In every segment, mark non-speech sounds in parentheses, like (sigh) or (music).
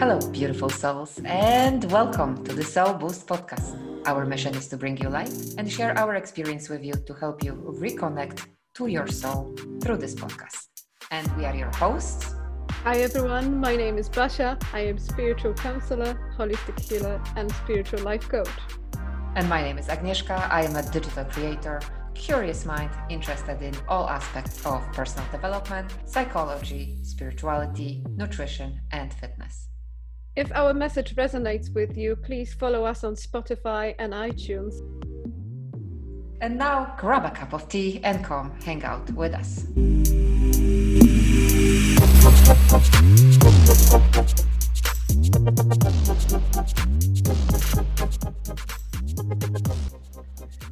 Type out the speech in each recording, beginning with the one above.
Hello, beautiful souls, and welcome to the Soul Boost podcast. Our mission is to bring you light and share our experience with you to help you reconnect to your soul through this podcast. And we are your hosts. Hi everyone, my name is Basha. I am spiritual counselor, holistic healer, and spiritual life coach. And my name is Agnieszka. I am a digital creator, curious mind, interested in all aspects of personal development, psychology, spirituality, nutrition, and fitness. If our message resonates with you, please follow us on Spotify and iTunes. And now grab a cup of tea and come hang out with us.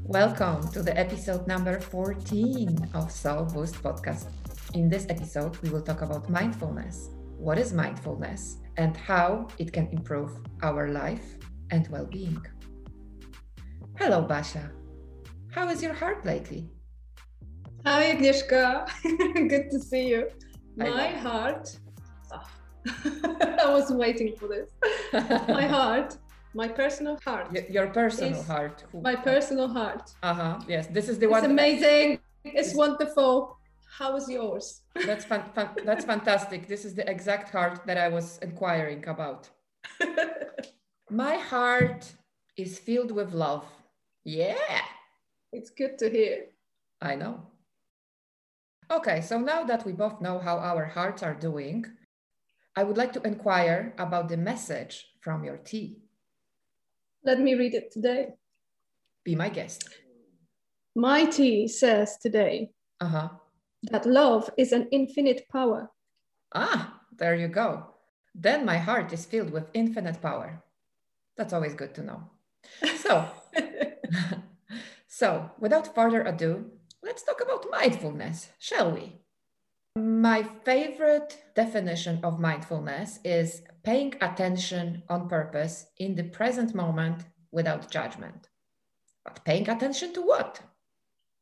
Welcome to the episode number 14 of Soul Boost podcast. In this episode, we will talk about mindfulness. What is mindfulness and how it can improve our life and well being? Hello, Basha. How is your heart lately? Hi, Agnieszka. (laughs) Good to see you. My heart. Oh. (laughs) I was waiting for this. (laughs) My heart my personal heart. Y- your personal heart. Who? My personal heart. Uh huh. Yes, this is the it's one. It's amazing. It's, it's wonderful. How is yours? That's fan- fan- that's fantastic. This is the exact heart that I was inquiring about. (laughs) My heart is filled with love. Yeah. It's good to hear. I know. Okay, so now that we both know how our hearts are doing, I would like to inquire about the message from your tea. Let me read it today. Be my guest. My tea says today uh-huh. That love is an infinite power. Ah, there you go. Then my heart is filled with infinite power. That's always good to know. So, (laughs) (laughs) so without further ado, let's talk about mindfulness, shall we? My favorite definition of mindfulness is paying attention on purpose in the present moment without judgment. But paying attention to what?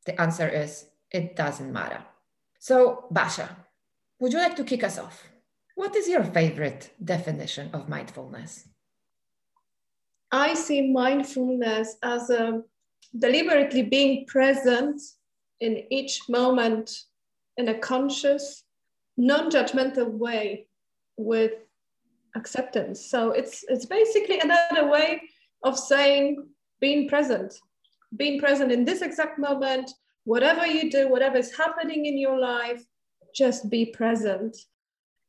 The answer is it doesn't matter. So, Basha, would you like to kick us off? What is your favorite definition of mindfulness? I see mindfulness as a deliberately being present in each moment in a conscious, non-judgmental way with acceptance. So it's it's basically another way of saying being present, being present in this exact moment, whatever you do, whatever is happening in your life, just be present.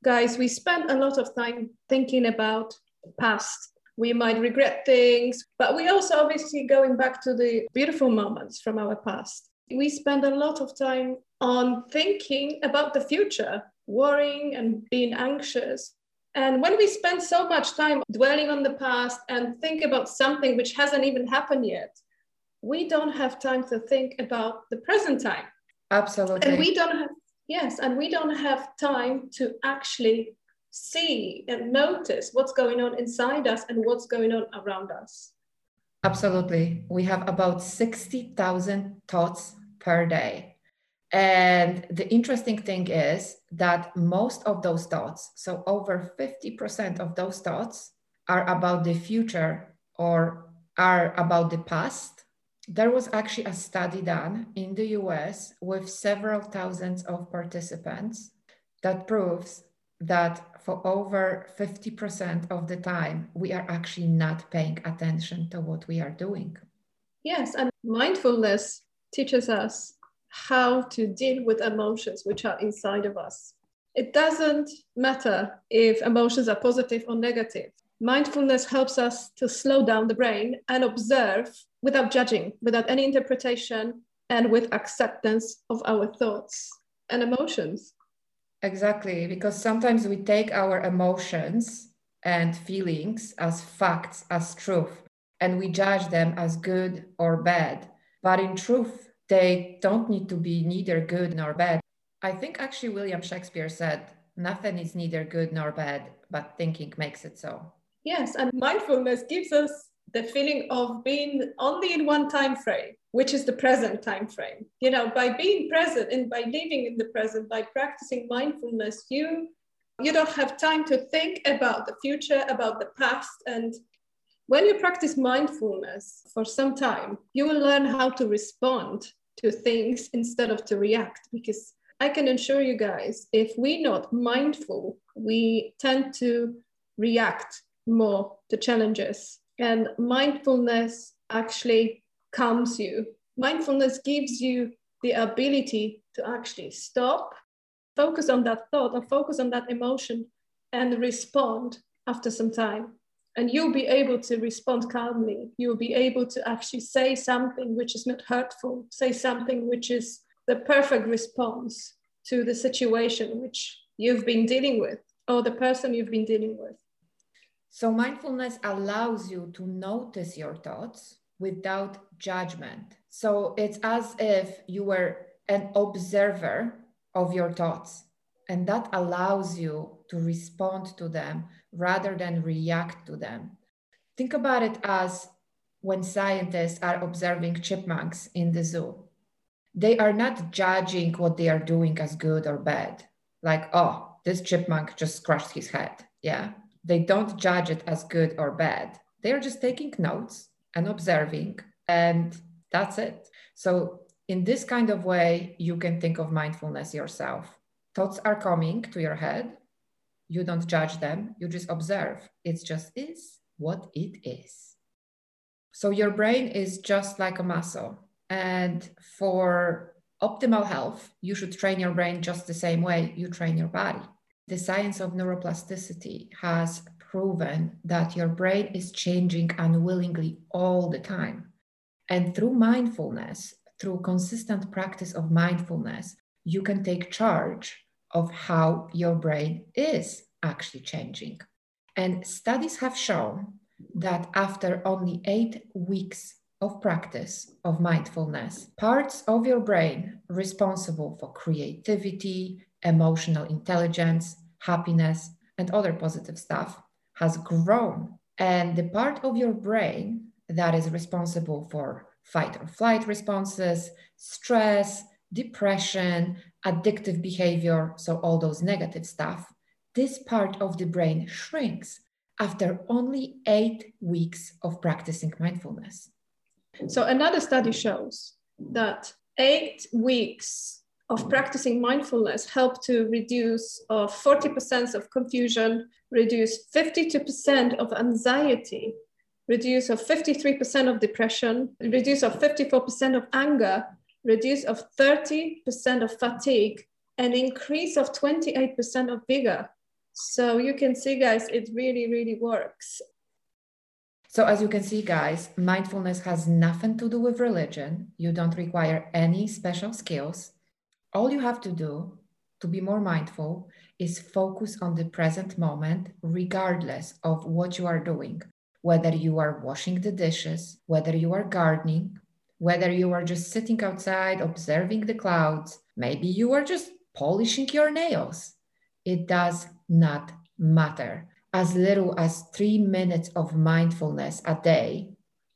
Guys, we spend a lot of time thinking about past. We might regret things, but we also obviously going back to the beautiful moments from our past. We spend a lot of time on thinking about the future, worrying and being anxious. And when we spend so much time dwelling on the past and think about something which hasn't even happened yet, we don't have time to think about the present time. Absolutely. And we don't have, yes, and we don't have time to actually see and notice what's going on inside us and what's going on around us. Absolutely. We have about 60,000 thoughts per day. And the interesting thing is that most of those thoughts, so over 50% of those thoughts, are about the future or are about the past. There was actually a study done in the US with several thousands of participants that proves that for over 50% of the time, we are actually not paying attention to what we are doing. Yes, and mindfulness teaches us how to deal with emotions which are inside of us. It doesn't matter if emotions are positive or negative. Mindfulness helps us to slow down the brain and observe without judging, without any interpretation, and with acceptance of our thoughts and emotions. Exactly, because sometimes we take our emotions and feelings as facts, as truth, and we judge them as good or bad. But in truth, they don't need to be neither good nor bad. I think actually William Shakespeare said, nothing is neither good nor bad, but thinking makes it so. Yes, and mindfulness gives us the feeling of being only in one time frame, which is the present time frame. You know, by being present and by living in the present, by practicing mindfulness, you You don't have time to think about the future, about the past. And when you practice mindfulness for some time, you will learn how to respond to things instead of to react. Because I can assure you guys, if we're not mindful, we tend to react more to challenges. And mindfulness actually calms you. Mindfulness gives you the ability to actually stop, focus on that thought or focus on that emotion and respond after some time. And you'll be able to respond calmly. You'll be able to actually say something which is not hurtful, say something which is the perfect response to the situation which you've been dealing with or the person you've been dealing with. So, mindfulness allows you to notice your thoughts without judgment. So, it's as if you were an observer of your thoughts, and that allows you to respond to them rather than react to them. Think about it as when scientists are observing chipmunks in the zoo. They are not judging what they are doing as good or bad. Like, oh, this chipmunk just scratched his head. Yeah. They don't judge it as good or bad. They're just taking notes and observing, and that's it. So, in this kind of way, you can think of mindfulness yourself. Thoughts are coming to your head, you don't judge them, you just observe. It just is what it is. So your brain is just like a muscle. And for optimal health, you should train your brain just the same way you train your body. The science of neuroplasticity has proven that your brain is changing unwillingly all the time. And through mindfulness, through consistent practice of mindfulness, you can take charge of how your brain is actually changing. And studies have shown that after only eight weeks of practice of mindfulness, parts of your brain responsible for creativity, emotional intelligence, happiness, and other positive stuff has grown. And the part of your brain that is responsible for fight or flight responses, stress, depression, addictive behavior, so all those negative stuff, this part of the brain shrinks after only eight weeks of practicing mindfulness. So, another study shows that eight weeks of practicing mindfulness help to reduce uh, 40% of confusion, reduce 52% of anxiety, reduce of 53% of depression, reduce of 54% of anger, reduce of 30% of fatigue, and increase of 28% of vigor. So you can see, guys, it really, really works. So, as you can see, guys, mindfulness has nothing to do with religion. You don't require any special skills. All you have to do to be more mindful is focus on the present moment, regardless of what you are doing, whether you are washing the dishes, whether you are gardening, whether you are just sitting outside observing the clouds, maybe you are just polishing your nails. It does not matter. As little as three minutes of mindfulness a day,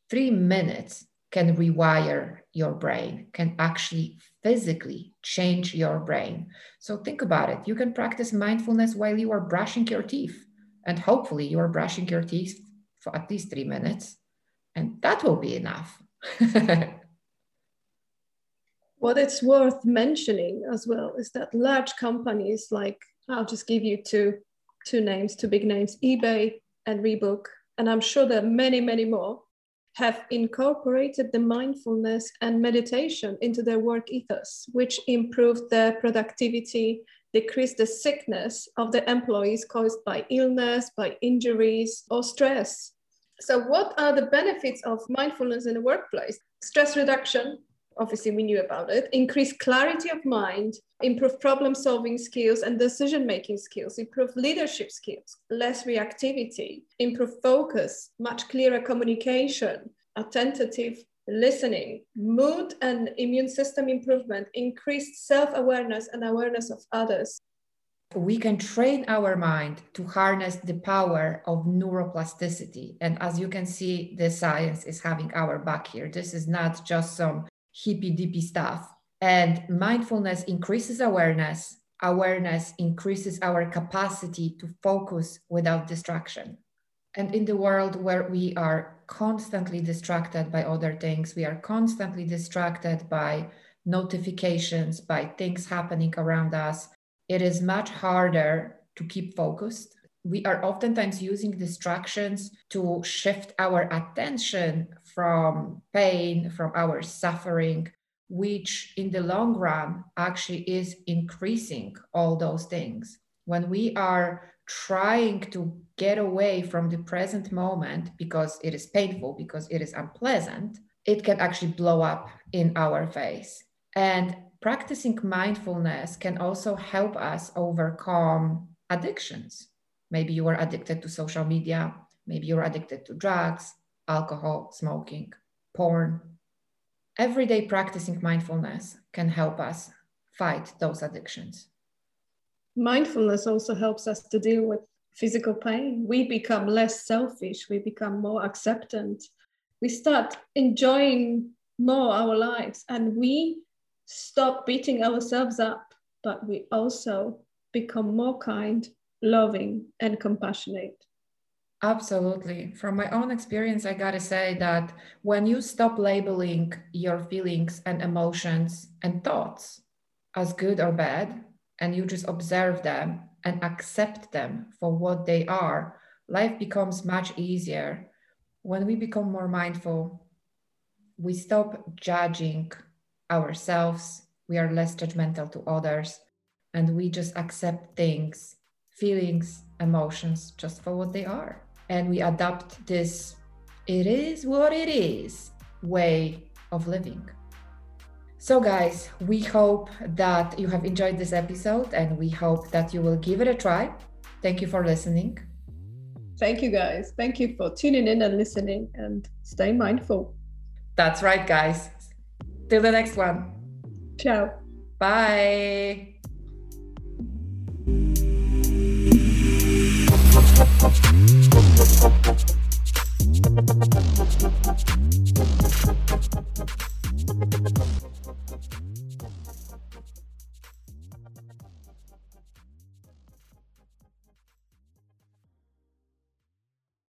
three minutes can rewire your brain, can actually physically change your brain. So think about it. You can practice mindfulness while you are brushing your teeth. And hopefully, you are brushing your teeth for at least three minutes. And that will be enough. (laughs) what it's worth mentioning as well is that large companies like, I'll just give you two, two names, two big names eBay and Reebok. And I'm sure there are many, many more have incorporated the mindfulness and meditation into their work ethos, which improved their productivity, decreased the sickness of the employees caused by illness, by injuries, or stress. So, what are the benefits of mindfulness in the workplace? Stress reduction, obviously we knew about it, increase clarity of mind, improve problem solving skills and decision making skills, improve leadership skills, less reactivity, improve focus, much clearer communication, attentive listening, mood and immune system improvement, increased self awareness and awareness of others. We can train our mind to harness the power of neuroplasticity. And as you can see, the science is having our back here. This is not just some hippy dippy stuff. And mindfulness increases awareness, awareness increases our capacity to focus without distraction. And in the world where we are constantly distracted by other things, we are constantly distracted by notifications, by things happening around us, it is much harder to keep focused. We are oftentimes using distractions to shift our attention from pain, from our suffering, which in the long run actually is increasing all those things. When we are trying to get away from the present moment because it is painful, because it is unpleasant, it can actually blow up in our face. And practicing mindfulness can also help us overcome addictions. Maybe you are addicted to social media, maybe you're addicted to drugs, alcohol, smoking, porn. Everyday practicing mindfulness can help us fight those addictions. Mindfulness also helps us to deal with physical pain. We become less selfish, we become more acceptant, we start enjoying more our lives, and we stop beating ourselves up, but we also become more kind, loving, and compassionate. Absolutely. From my own experience, I got to say that when you stop labeling your feelings and emotions and thoughts as good or bad, and you just observe them and accept them for what they are, life becomes much easier. When we become more mindful, we stop judging ourselves, we are less judgmental to others, and we just accept things, feelings, emotions just for what they are. And we adopt this, it is what it is way of living. So, guys, we hope that you have enjoyed this episode and we hope that you will give it a try. Thank you for listening. Thank you, guys. Thank you for tuning in and listening and stay mindful. That's right, guys. Till the next one. Ciao. Bye. Thank you.